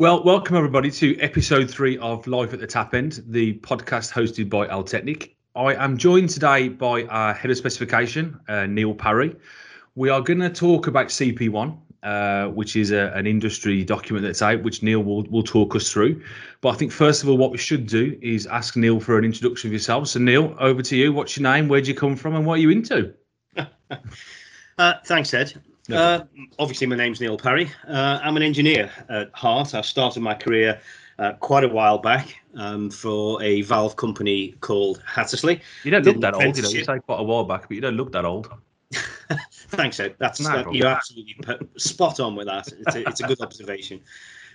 Well, welcome everybody to episode three of Life at the Tap End, the podcast hosted by Altechnic. I am joined today by our head of specification, uh, Neil Parry. We are going to talk about CP1, uh, which is a, an industry document that's out, which Neil will, will talk us through. But I think first of all, what we should do is ask Neil for an introduction of yourself. So, Neil, over to you. What's your name? Where'd you come from? And what are you into? uh, thanks, Ed. Uh, obviously, my name's Neil Parry. Uh, I'm an engineer at heart. I started my career uh, quite a while back um, for a valve company called Hattersley. You don't look that old. You know, you say quite a while back, but you don't look that old. Thanks, Ed. That's no that, you're absolutely spot on with that. It's a, it's a good observation.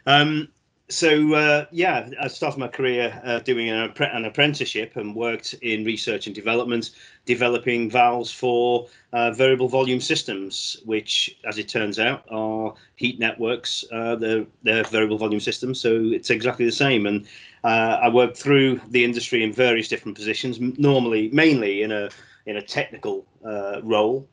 Um, so uh, yeah, I started my career uh, doing an, an, apprenticeship and worked in research and development, developing valves for uh, variable volume systems, which, as it turns out, are heat networks. Uh, they're, they're, variable volume systems, so it's exactly the same. And uh, I worked through the industry in various different positions, normally mainly in a in a technical uh, role,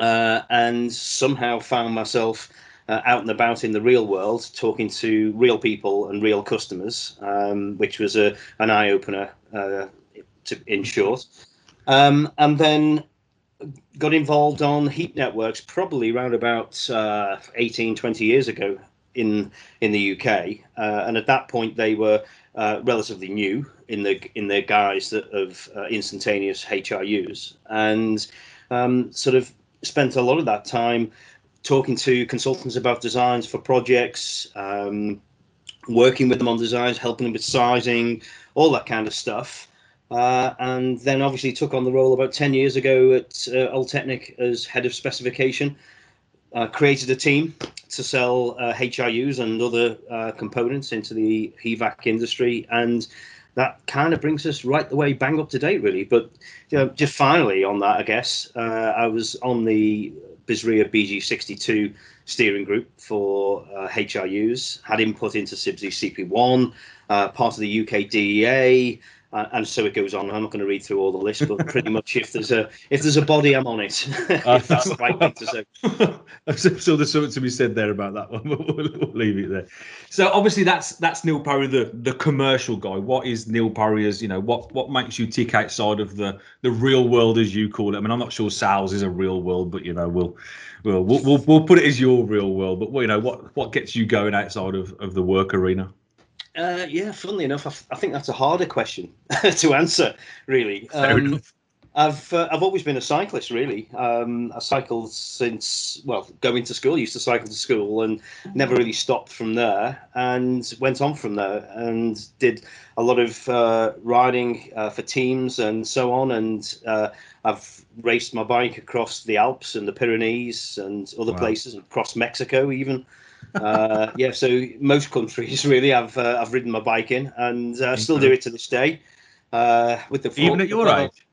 and somehow found myself uh, out and about in the real world, talking to real people and real customers, um, which was a an eye opener, uh, in short. Um, and then got involved on heat networks probably around about uh, 18, 20 years ago in in the UK. Uh, and at that point, they were uh, relatively new in the in their guise of uh, instantaneous HIUs, and um, sort of spent a lot of that time talking to consultants about designs for projects, um, working with them on designs, helping them with sizing, all that kind of stuff. Uh, and then obviously took on the role about 10 years ago at uh, Altechnic as head of specification. Uh, created a team to sell uh, HIUs and other uh, components into the HVAC industry. And that kind of brings us right the way bang up to date, really. But you know, just finally on that, I guess, uh, I was on the BSRIA BG62 steering group for uh, HIUs, had input into CIBSE CP1, uh, part of the UK DEA, uh, and so it goes on. I'm not going to read through all the list, but pretty much if there's a if there's a body, I'm on it. if that's the right thing to say. so there's something to be said there about that one. We'll, we'll, leave it there. So obviously that's that's Neil Parry, the the commercial guy. What is Neil Parry as you know? What what makes you tick outside of the the real world as you call it? I mean, I'm not sure sales is a real world, but you know we'll. We'll, we'll, we'll put it as your real world, but you know what? What gets you going outside of, of the work arena? Uh, yeah, funnily enough, I, f- I think that's a harder question to answer. Really, um, I've uh, I've always been a cyclist. Really, um, I cycled since well going to school. Used to cycle to school and never really stopped from there. And went on from there and did a lot of uh, riding uh, for teams and so on. And uh, I've raced my bike across the Alps and the Pyrenees and other wow. places, across Mexico even uh, yeah, so most countries really, I've uh, I've ridden my bike in, and uh, still do it to this day. Uh, with the even at your age,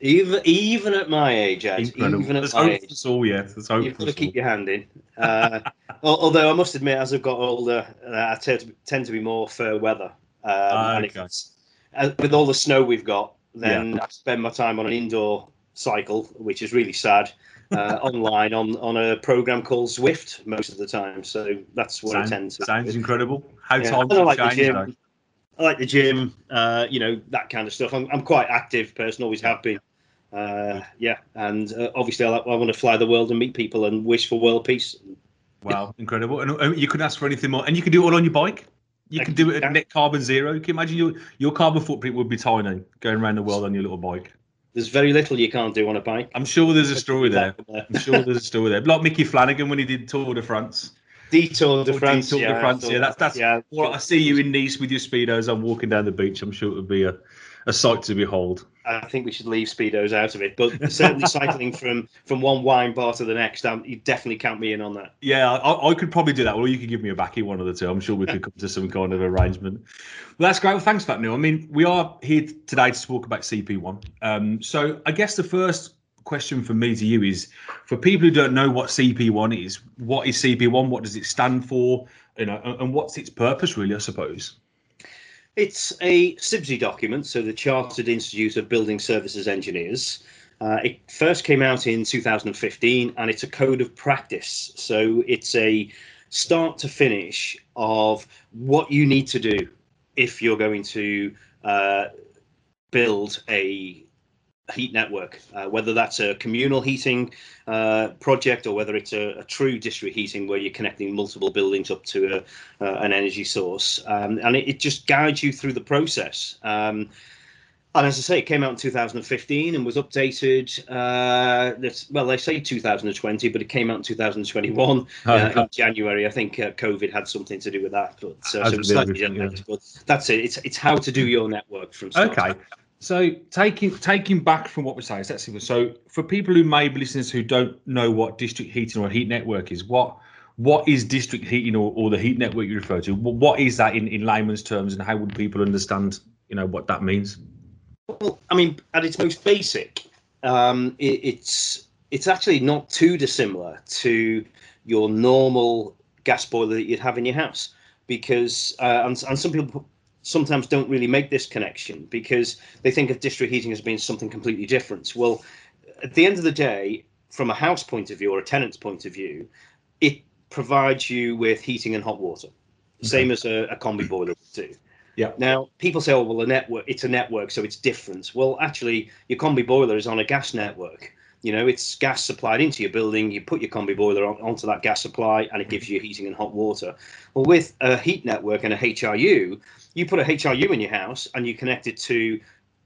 even even at my age, Ed, Incredible. even at There's my age, all yeah. There's hope you've got to keep your hand in. Uh, although I must admit, as I've got older, uh, I tend to, tend to be more fair weather. Um, okay. uh, with all the snow we've got, then yeah. I spend my time on an indoor cycle, which is really sad uh, online on on a program called Zwift most of the time. So that's what sounds, I tend to. Sounds incredible. How yeah. times I like the gym. I like the gym. Uh, you know that kind of stuff. I'm I'm quite active person. Always have been. Uh, yeah, and uh, obviously I, like, I want to fly the world and meet people and wish for world peace. Wow, incredible! And uh, you couldn't ask for anything more. And you can do it all on your bike. You can do it at net carbon zero. Can you imagine your your carbon footprint would be tiny going around the world on your little bike there's very little you can't do on a bike. I'm sure there's a story there. I'm sure there's a story there. Like Micky Flanagan when he did Tour de France. Detour de France. Tour yeah, de France. Yeah, that's that's. Yeah. Well, I see you in Nice with your speedos. I'm walking down the beach. I'm sure it would be a, a sight to behold. I think we should leave speedos out of it, but certainly cycling from from one wine bar to the next, um, you definitely count me in on that. Yeah, I, I, could probably do that, or you could give me a backy one of the two. I'm sure we could come to some kind of arrangement. Well, that's great. Well, thanks for that, Neil. I mean, we are here today to talk about CP1. Um, so I guess the first question from me to you is, for people who don't know what CP1 is, what is CP1? What does it stand for? You know, and what's its purpose, really? I suppose. It's a CIBSE document, so the Chartered Institute of Building Services Engineers. Uh, it first came out in 2015, and it's a code of practice. So it's a start to finish of what you need to do if you're going to uh, build a heat network, uh, whether that's a communal heating uh, project or whether it's a, a, true district heating where you're connecting multiple buildings up to a, uh, an energy source. Um, and it, it, just guides you through the process. Um, and as I say, it came out in 2015 and was updated. Uh, this, well, they say 2020, but it came out in 2021 uh, in January. I think uh, COVID had something to do with that. But, uh, so slightly different, but that's it. It's it's how to do your network from. Okay. So taking taking back from what we're saying, let's see. So for people who may be listeners who don't know what district heating or heat network is, what what is district heating or, or the heat network you refer to? What is that in, in layman's terms, and how would people understand, you know, what that means? Well, I mean, at its most basic, um, it, it's it's actually not too dissimilar to your normal gas boiler that you'd have in your house, because uh, and, and some people sometimes don't really make this connection because they think of district heating as being something completely different. Well, at the end of the day, from a house point of view or a tenant's point of view, it provides you with heating and hot water, okay. same as a, a combi boiler would do. Yeah. Now people say, "Oh, well, a network. It's a network, so it's different." Well, actually, your combi boiler is on a gas network. You know, it's gas supplied into your building. You put your combi boiler on, onto that gas supply, and it gives you heating and hot water. Well, with a heat network and a HIU, you put a HIU in your house and you connect it to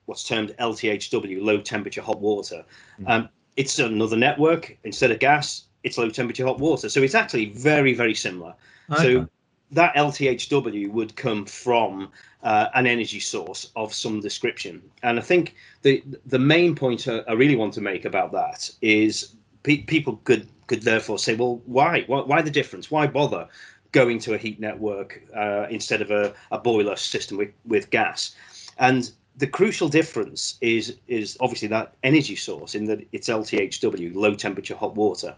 what's termed LTHW, low temperature hot water. Mm. Um, it's another network. Instead of gas, it's low temperature hot water. So it's actually very, very similar. Okay. So that LTHW would come from uh, an energy source of some description. And I think the the main point I, I really want to make about that is pe- people could could therefore say, well, why? why? Why the difference? Why bother? Going to a heat network uh, instead of a, a boiler system with, with gas. And the crucial difference is is obviously that energy source in that it's LTHW, low temperature hot water,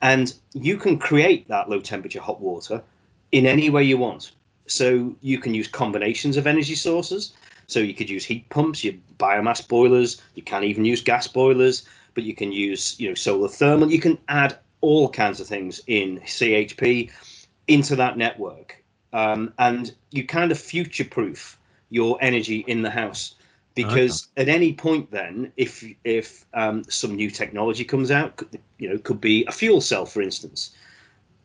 and you can create that low temperature hot water in any way you want. So you can use combinations of energy sources. So you could use heat pumps, your biomass boilers. You can even use gas boilers, but you can use you know solar thermal. You can add all kinds of things in CHP into that network, um, and you kind of future proof your energy in the house because okay. at any point then if if um, some new technology comes out you know could be a fuel cell for instance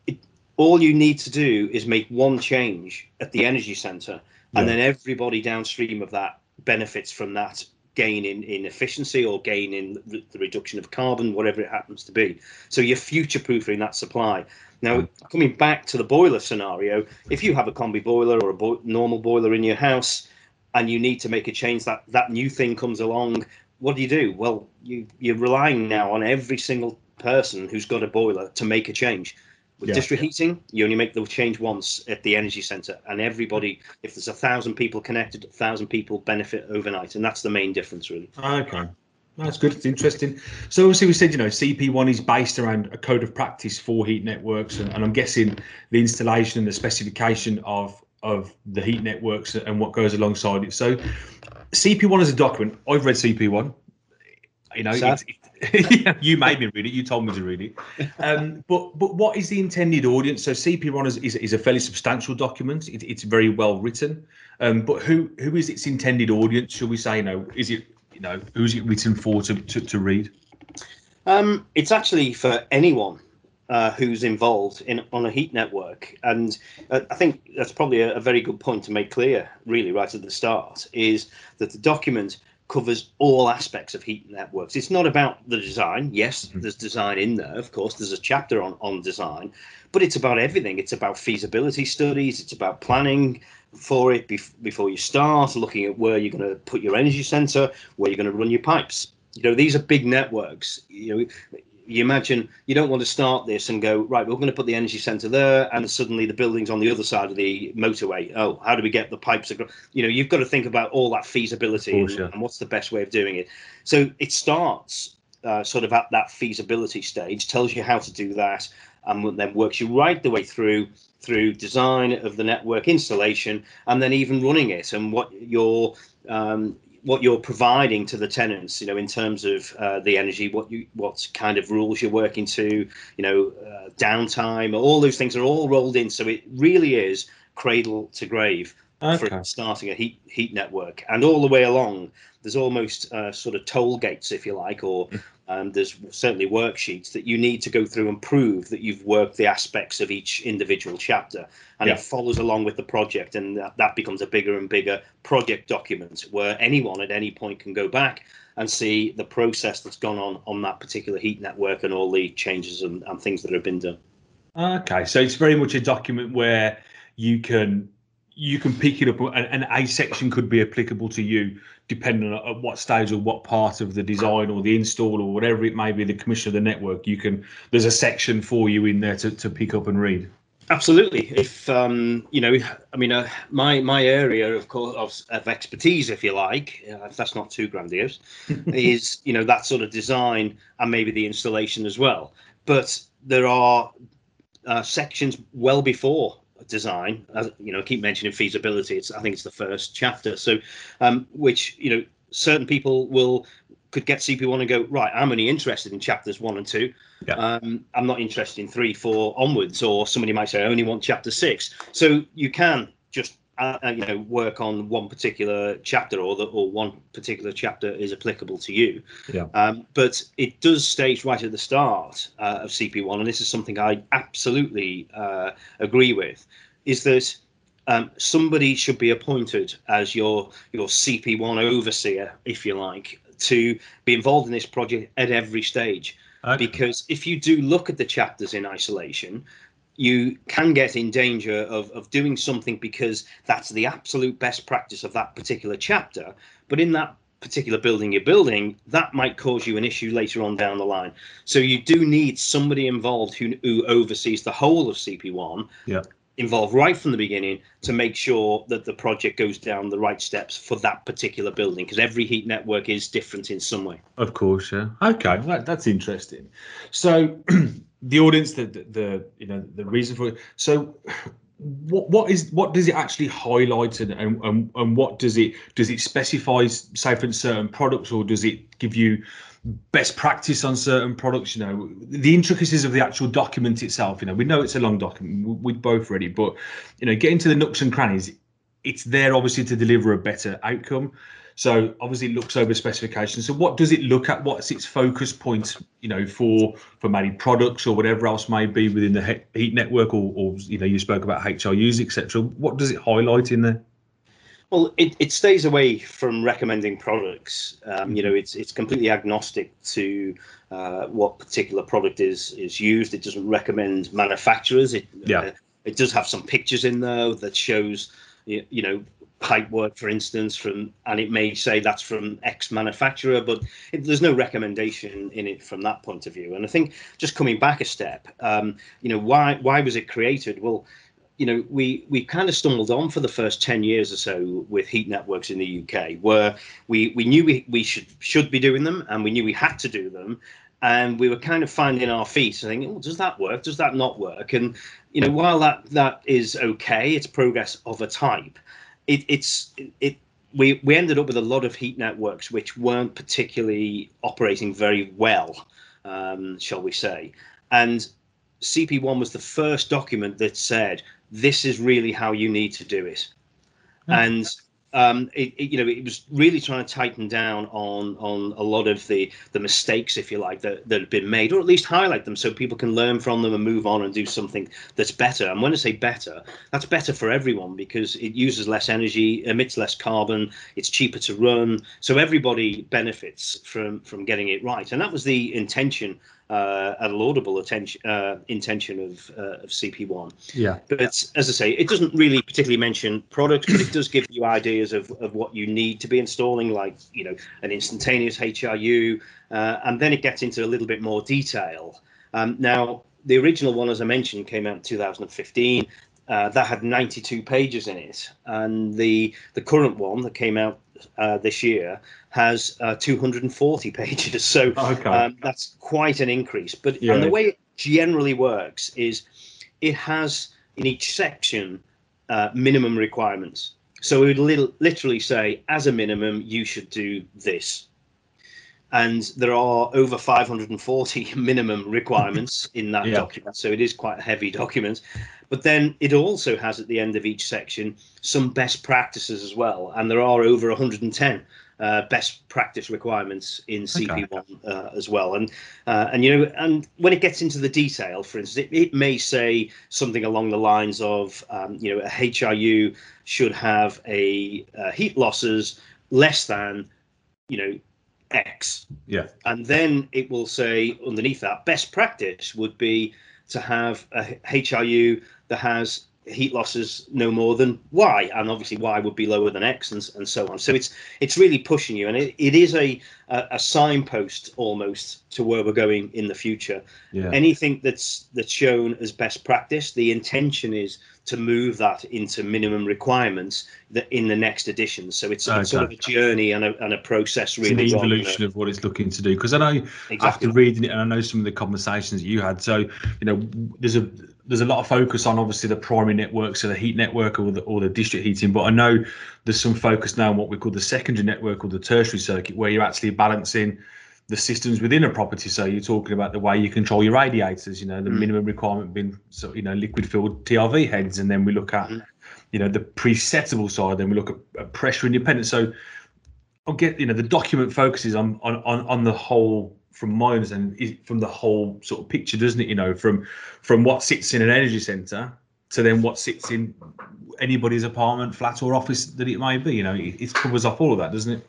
it, all you need to do is make one change at the energy center yeah. and then everybody downstream of that benefits from that gain in, in efficiency or gain in the reduction of carbon whatever it happens to be so you're future proofing that supply now, hmm. coming back to the boiler scenario, if you have a combi boiler or a bo- normal boiler in your house and you need to make a change, that that new thing comes along, what do you do? Well, you you're relying now on every single person who's got a boiler to make a change. With yeah. district heating, you only make the change once at the energy center, and everybody, if there's a thousand people connected, a thousand people benefit overnight, and that's the main difference, really. Okay. That's good. It's interesting. So obviously we said, you know, CP1 is based around a code of practice for heat networks, and, and I'm guessing the installation and the specification of of the heat networks and what goes alongside it. So CP1 is a document. I've read CP1. You know, it's, it, you made me read it. You told me to read it. Um, but but what is the intended audience? So CP1 is, is, is a fairly substantial document. It, it's very well written. Um, but who who is its intended audience? Shall we say? You know, is it you know, who's it written for to, to, to read? Um, it's actually for anyone uh, who's involved in on a heat network, and uh, I think that's probably a, a, very good point to make clear, really, right at the start, is that the document covers all aspects of heat networks. It's not about the design. Yes, mm-hmm. there's design in there, of course. There's a chapter on on design, but it's about everything. It's about feasibility studies. It's about planning for it before you start, looking at where you're going to put your energy center, where you're going to run your pipes. You know, these are big networks. You know, you imagine you don't want to start this and go right. We're going to put the energy center there, and suddenly the building's on the other side of the motorway. Oh, how do we get the pipes? Across? You know, you've got to think about all that feasibility course, and, yeah. and, what's the best way of doing it. So it starts uh, sort of at that feasibility stage, tells you how to do that, and then works you right the way through through design of the network installation and then even running it and what your um, what you're providing to the tenants, you know, in terms of uh, the energy, what you what kind of rules you're working to, you know, uh, downtime, all those things are all rolled in. So it really is cradle to grave okay. for starting a heat heat network, and all the way along, there's almost uh, sort of toll gates, if you like, or mm. Um, there's certainly worksheets that you need to go through and prove that you've worked the aspects of each individual chapter, and yeah. it follows along with the project, and that, that becomes a bigger and bigger project document where anyone at any point can go back and see the process that's gone on on that particular heat network and all the changes and, and things that have been done. Okay, so it's very much a document where you can you can pick it up and, a section could be applicable to you depending on what stage or what part of the design or the install or whatever it may be the commission of the network. You can there's a section for you in there to, to pick up and read. Absolutely. If um you know i mean uh, my my area of course of, of expertise if you like uh, if that's not too grandiose is you know that sort of design and maybe the installation as well. But there are uh, sections well before design. As, you know, I keep mentioning feasibility. It's I think it's the first chapter. So, um, which you know, certain people will could get CP1 and go right. I'm only interested in chapters one and two. Yeah. Um, I'm not interested in three, four onwards. Or somebody might say I only want chapter six. So you can just uh, uh, you know work on one particular chapter or the, or one particular chapter is applicable to you yeah. Um, but it does state right at the start uh, of cp1 and this is something i absolutely uh, agree with is that um, somebody should be appointed as your your cp1 overseer if you like to be involved in this project at every stage okay. because if you do look at the chapters in isolation you can get in danger of, of doing something because that's the absolute best practice of that particular chapter. But in that particular building you're building, that might cause you an issue later on down the line. So you do need somebody involved who, who oversees the whole of CP1. Yeah. Involved right from the beginning to make sure that the project goes down the right steps for that particular building because every heat network is different in some way. Of course, yeah. Okay, that, that's interesting. So the audience, the, the, the you know the reason for it. So, what what is what does it actually highlight and, and and what does it does it specify say for certain products or does it give you best practice on certain products you know the intricacies of the actual document itself you know we know it's a long document We've both ready but you know getting to the nooks and crannies it's there obviously to deliver a better outcome so obviously it looks over specifications. So what does it look at? What's its focus point, you know, for for maybe products or whatever else may be within the heat network or, or you know, you spoke about HIUs, etc. What does it highlight in there? Well, it, it stays away from recommending products. Um, you know, it's it's completely agnostic to uh, what particular product is is used. It doesn't recommend manufacturers. It yeah. Uh, it does have some pictures in there that shows you, know pipe work, for instance, from and it may say that's from X manufacturer, but it, there's no recommendation in it from that point of view. And I think just coming back a step, um, you know, why why was it created? Well, you know, we we kind of stumbled on for the first ten years or so with heat networks in the UK, where we we knew we, we should should be doing them, and we knew we had to do them, and we were kind of finding our feet and thinking, oh, does that work? Does that not work? And you know, while that that is okay, it's progress of a type it, it's it we we ended up with a lot of heat networks which weren't particularly operating very well, um, shall we say? And CP1 was the first document that said this is really how you need to do it, mm. and um, it, it, you know, it was really trying to tighten down on on a lot of the the mistakes, if you like, that that have been made, or at least highlight them so people can learn from them and move on and do something that's better. And when I say better, that's better for everyone because it uses less energy, emits less carbon, it's cheaper to run, so everybody benefits from from getting it right. And that was the intention uh, a laudable attention, uh, intention of, uh, of CP1. Yeah. But as I say, it doesn't really particularly mention products, but it does give you ideas of, of what you need to be installing, like you know an instantaneous HIU, uh, and then it gets into a little bit more detail. Um, now, the original one, as I mentioned, came out in 2015. Uh, that had 92 pages in it, and the the current one that came out uh, this year has uh, 240 pages. So okay. um, that's quite an increase. But yeah. and the way it generally works is it has in each section uh, minimum requirements. So we would literally say, as a minimum, you should do this. And there are over 540 minimum requirements in that yeah. document. So it is quite a heavy document. But then it also has at the end of each section some best practices as well. And there are over 110 uh, best practice requirements in CP1 okay. uh, as well. And uh, and you know, and when it gets into the detail, for instance, it, it may say something along the lines of, um, you know, a HIU should have a uh, heat losses less than, you know, X. Yeah. And then it will say underneath that best practice would be to have a HIU that has heat losses no more than y and obviously y would be lower than x and, and so on so it's it's really pushing you and it, it is a, a, a signpost almost to where we're going in the future yeah. anything that's that's shown as best practice the intention is to move that into minimum requirements that in the next edition so it's, okay. it's sort of a journey and a, and a process really it's an evolution of what it's looking to do because i know exactly. after reading it and i know some of the conversations you had so you know there's a there's a lot of focus on obviously the primary network, so the heat network or the, or the district heating. But I know there's some focus now on what we call the secondary network or the tertiary circuit, where you're actually balancing the systems within a property. So you're talking about the way you control your radiators. You know, the mm. minimum requirement being so you know liquid filled TRV heads, and then we look at mm. you know the presettable side. Then we look at, pressure independent. So I'll get you know the document focuses on on on, on the whole from my understanding, from the whole sort of picture, doesn't it? You know, from from what sits in an energy centre to then what sits in anybody's apartment, flat, or office that it may be. You know, it, it covers off all of that, doesn't it?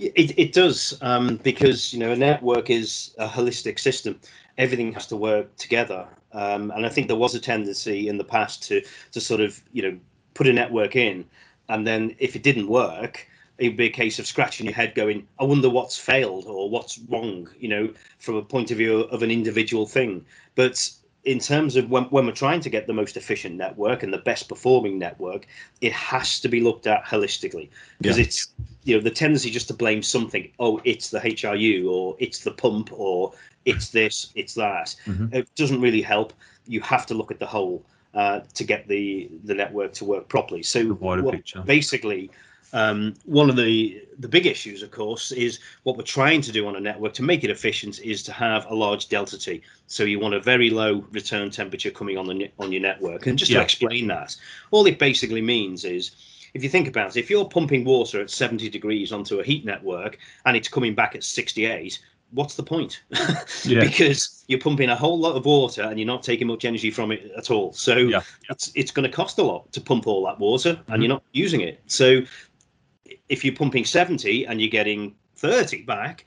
It, it does um, because you know a network is a holistic system. Everything has to work together, um, and I think there was a tendency in the past to to sort of you know put a network in, and then if it didn't work, it'd be a case of scratching your head going i wonder what's failed or what's wrong you know from a point of view of an individual thing but in terms of when, when we're trying to get the most efficient network and the best performing network it has to be looked at holistically. Because yeah. it's you know the tendency just to blame something. Oh it's the hiu or it's the pump or it's this it's that. Mm-hmm. it doesn't really help. You have to look at the whole uh, to get the the network to work properly. So basically um, one of the the big issues, of course, is what we're trying to do on a network to make it efficient is to have a large delta T. So you want a very low return temperature coming on the on your network. And just yeah. to explain that, all it basically means is if you think about it, if you're pumping water at 70 degrees onto a heat network and it's coming back at 68, what's the point? yeah. because you're pumping a whole lot of water and you're not taking much energy from it at all. So yeah. it's it's going to cost a lot to pump all that water and mm-hmm. you're not using it. So if you're pumping 70 and you're getting 30 back,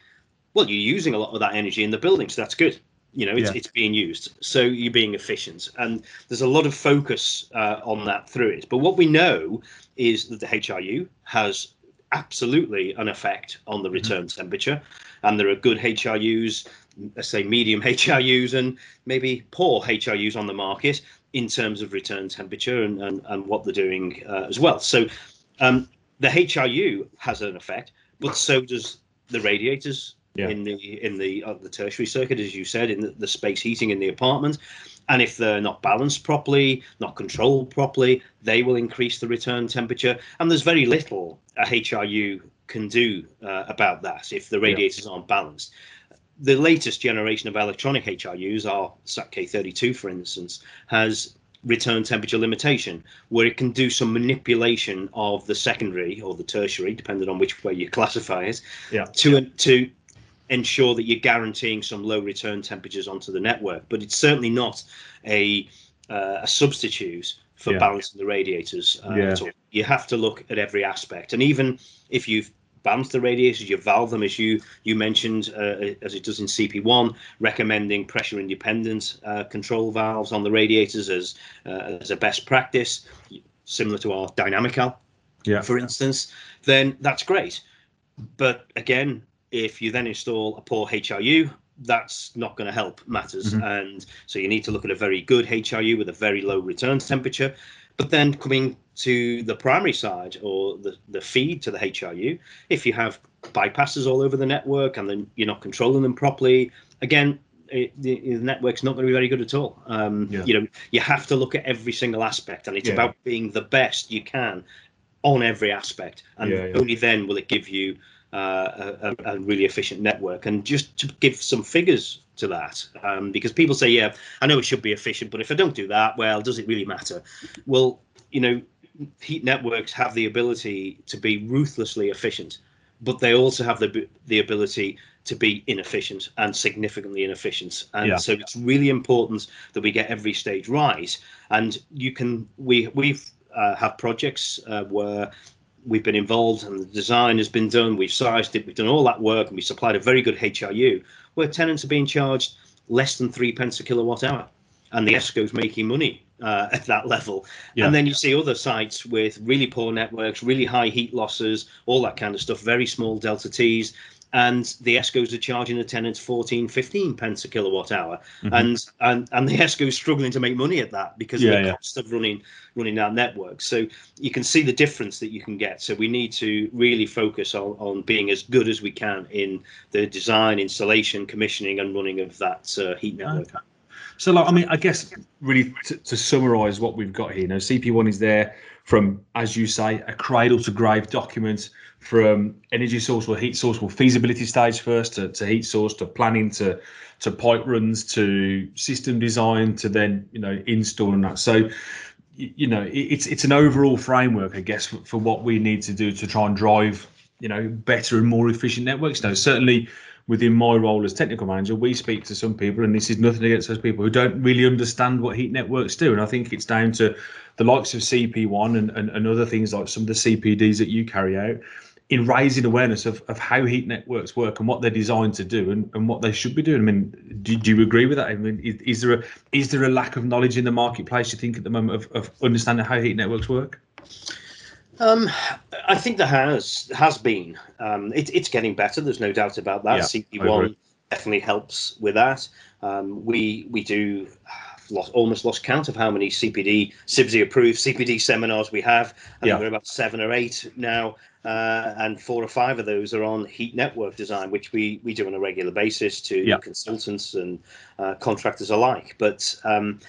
well, you're using a lot of that energy in the building, so that's good. You know, it's, yeah. it's being used, so you're being efficient, and there's a lot of focus uh, on that through it. But what we know is that the HIU has absolutely an effect on the mm-hmm. return mm-hmm. temperature, and there are good HIUs, let's say medium HIUs, and maybe poor HIUs on the market in terms of return temperature and, and, and what they're doing uh, as well. So um, the HIU has an effect, but so does the radiators yeah. in the in the uh, the tertiary circuit, as you said, in the, the space heating in the apartment. And if they're not balanced properly, not controlled properly, they will increase the return temperature. And there's very little a HIU can do uh, about that if the radiators yeah. aren't balanced. The latest generation of electronic HIUs, our SAT-K32, for instance, has return temperature limitation, where it can do some manipulation of the secondary or the tertiary, depending on which way you classify it, yeah. to to ensure that you're guaranteeing some low return temperatures onto the network. But it's certainly not a uh, a substitute for yeah. balancing the radiators uh, yeah. You have to look at every aspect, and even if you've balance the radiators, you valve them as you you mentioned, uh, as it does in CP1, recommending pressure independent uh, control valves on the radiators as uh, as a best practice, similar to our Dynamical, yeah. for instance. Then that's great, but again, if you then install a poor HIU, that's not going to help matters. Mm-hmm. And so you need to look at a very good HIU with a very low return temperature. But then coming to the primary side or the, the feed to the HIU, if you have bypasses all over the network and then you're not controlling them properly, again, it, the, the, network's not going to be very good at all. Um, yeah. You know, you have to look at every single aspect, and it's yeah. about being the best you can on every aspect, and yeah, only then will it give you uh, a, a, really efficient network. And just to give some figures to that, um, because people say, yeah, I know it should be efficient, but if I don't do that, well, does it really matter? Well, you know, heat networks have the ability to be ruthlessly efficient, but they also have the the ability to be inefficient and significantly inefficient. And yeah. so it's really important that we get every stage right. And you can we we've uh, have projects uh, where we've been involved and the design has been done. We've sized it. We've done all that work, and we supplied a very good HIU where tenants are being charged less than three pence a kilowatt hour, and the ESCO's making money uh, at that level. Yeah. And then you see other sites with really poor networks, really high heat losses, all that kind of stuff, very small delta T's and the ESCOs are charging the tenants 14, 15 pence a kilowatt hour, mm-hmm. and and and the ESCO is struggling to make money at that because yeah, of the yeah. cost of running running that network. So you can see the difference that you can get. So we need to really focus on on being as good as we can in the design, installation, commissioning, and running of that uh, heat network. So, like, I mean, I guess really to, to summarise what we've got here, you know, CP1 is there from, as you say, a cradle to grave document from energy source or heat source or feasibility stage first to, to heat source to planning to to pipe runs to system design to then you know install and that. So you know it's it's an overall framework, I guess, for, for what we need to do to try and drive you know better and more efficient networks. Now, certainly within my role as technical manager, we speak to some people, and this is nothing against those people who don't really understand what heat networks do. And I think it's down to the likes of CP1 and, and, and other things like some of the CPDs that you carry out in raising awareness of, of how heat networks work and what they're designed to do and, and what they should be doing. I mean, do, do you agree with that? I mean, is, is, there a is there a lack of knowledge in the marketplace? You think at the moment of, of understanding how heat networks work? Um, I think there has has been. Um, it, it's getting better. There's no doubt about that. Yeah, CP1 definitely helps with that. Um, we we do lost, almost lost count of how many CPD CIBSE approved CPD seminars we have. I yeah. think we're about seven or eight now, uh, and four or five of those are on heat network design, which we we do on a regular basis to yeah. consultants and uh, contractors alike. But um,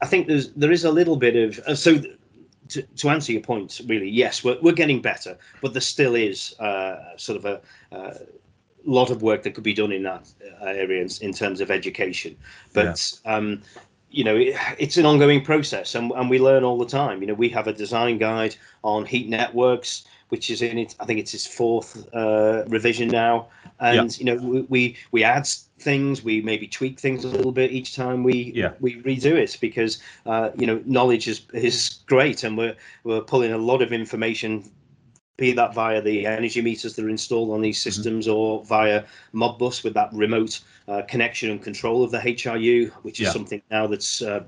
I think there's there is a little bit of uh, so. To, to, answer your point, really, yes, we're, we're getting better, but there still is uh, sort of a uh, lot of work that could be done in that uh, area in, in terms of education. But yeah. um, you know, it, it's an ongoing process, and, and we learn all the time. You know, we have a design guide on heat networks, which is in it. I think it's his fourth uh, revision now, and you know, we, we, we add things, we maybe tweak things a little bit each time we yeah. we redo it because uh, you know, knowledge is is great, and we're we're pulling a lot of information be that via the energy meters that are installed on these mm-hmm. systems mm-hmm. or via Modbus with that remote uh, connection and control of the HIU, which is yeah. something now that's uh,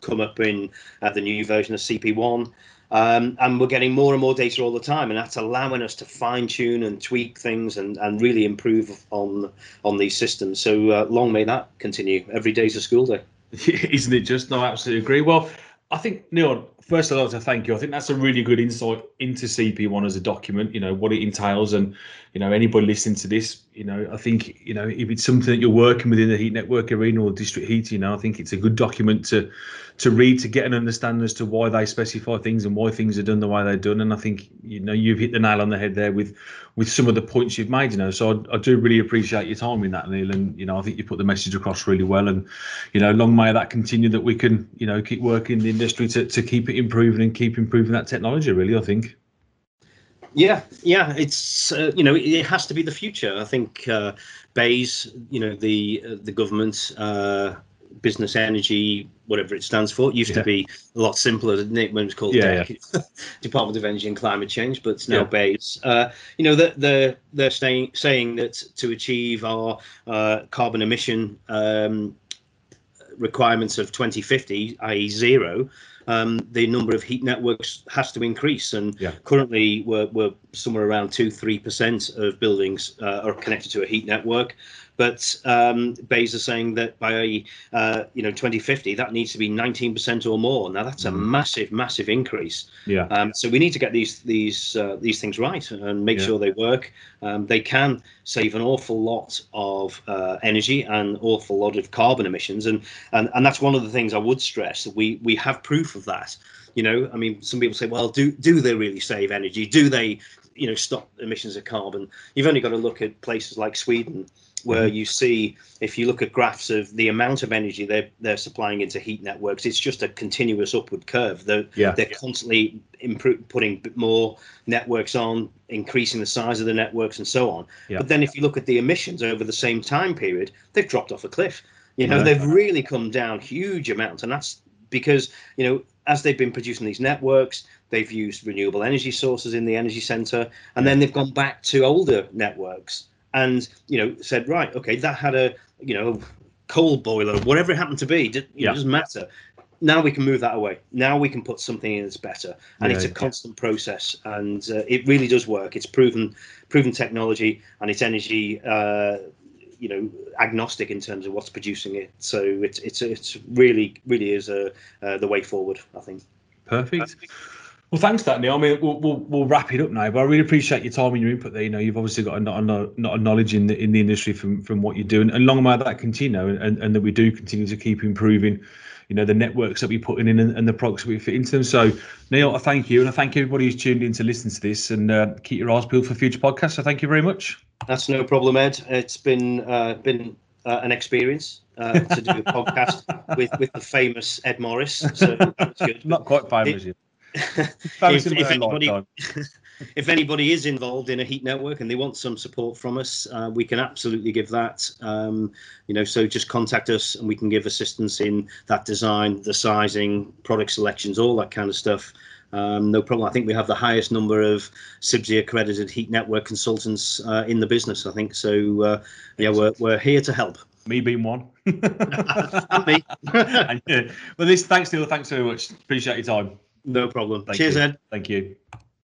come up in uh, the new version of CP1. Um, and we're getting more and more data all the time, and that's allowing us to fine tune and tweak things and, and really improve on on these systems. So uh, long may that continue. Every day's a school day. Isn't it just? No, I absolutely agree. Well, I think Neil, first I'd like to thank you. I think that's a really good insight into CP1 as a document. You know what it entails, and you know anybody listening to this, you know I think you know if it's something that you're working within the heat network arena or district heating, you know I think it's a good document to to read to get an understanding as to why they specify things and why things are done the way they're done. And I think you know you've hit the nail on the head there with with some of the points you've made. You know, so I, I do really appreciate your time in that, Neil. And you know, I think you put the message across really well. And you know, long may that continue that we can you know keep working in the industry to to keep it improving and keep improving that technology. Really, I think. Yeah, yeah, it's uh, you know it has to be the future. I think uh, you know the uh, the government uh, business energy, whatever it stands for. It used yeah. to be a lot simpler, didn't it, when it was called yeah, yeah. Department of Energy and Climate Change, but it's now. BEIS. Uh, you know, they're, they're, they're saying, saying that to achieve our uh, carbon emission um, requirements of 2050, i.e., zero, um, the number of heat networks has to increase. And yeah. currently, we're, we're somewhere around two, three percent of buildings uh, are connected to a heat network. But um, BEIS are saying that by uh, you know 2050, that needs to be 19% or more. Now that's a mm. massive, massive increase. Yeah. Um, so we need to get these these uh, these things right and make yeah. sure they work. Um, they can save an awful lot of uh, energy and awful lot of carbon emissions, and, and and that's one of the things I would stress that we we have proof of that You know, I mean, some people say, well, do do they really save energy? Do they, you know, stop emissions of carbon? You've only got to look at places like Sweden where mm-hmm. you see if you look at graphs of the amount of energy they're they're supplying into heat networks, it's just a continuous upward curve. They're yeah. they're constantly improve, putting more networks on, increasing the size of the networks, and so on. Yeah. But then if you look at the emissions over the same time period, they've dropped off a cliff. You know, yeah. they've really come down huge amounts, and that's because you know as they've been producing these networks, they've used renewable energy sources in the energy center, and then they've gone back to older networks and you know said right okay that had a you know coal boiler whatever it happened to be it yeah. doesn't matter. Now we can move that away. Now we can put something in that's better. And yeah, it's a constant yeah. process and uh, it really does work. It's proven proven technology and it's energy uh, you know agnostic in terms of what's producing it. So it's it's it's really really is a uh, the way forward i think. Perfect well, thanks, that Neil. I mean, we'll, we'll, we'll wrap it up now, but I really appreciate your time and your input there. You know, you've obviously got a, not a, not a knowledge in the in the industry from from what you're doing, and long may that continue, and, and that we do continue to keep improving. You know, the networks that we're putting in and, and the products that we fit into them. So, Neil, I thank you, and I thank everybody who's tuned in to listen to this, and uh, keep your eyes peeled for future podcasts. So, thank you very much. That's no problem, Ed. It's been uh, been uh, an experience. Uh, to do a podcast with with the famous Ed Morris. So Not quite famous it, if, if anybody, if anybody is involved in a heat network and they want some support from us, uh, we can absolutely give that. Um, you know, so just contact us and we can give assistance in that design, the sizing, product selections, all that kind of stuff. Um, no problem. I think we have the highest number of CIBSE accredited heat network consultants uh, in the business. I think so. Uh, yeah, we're we're here to help. Me being one. and me. and, well, this thanks, Neil. Thanks very much. Appreciate your time. No problem. Thank Cheers, you. Ed. Thank you.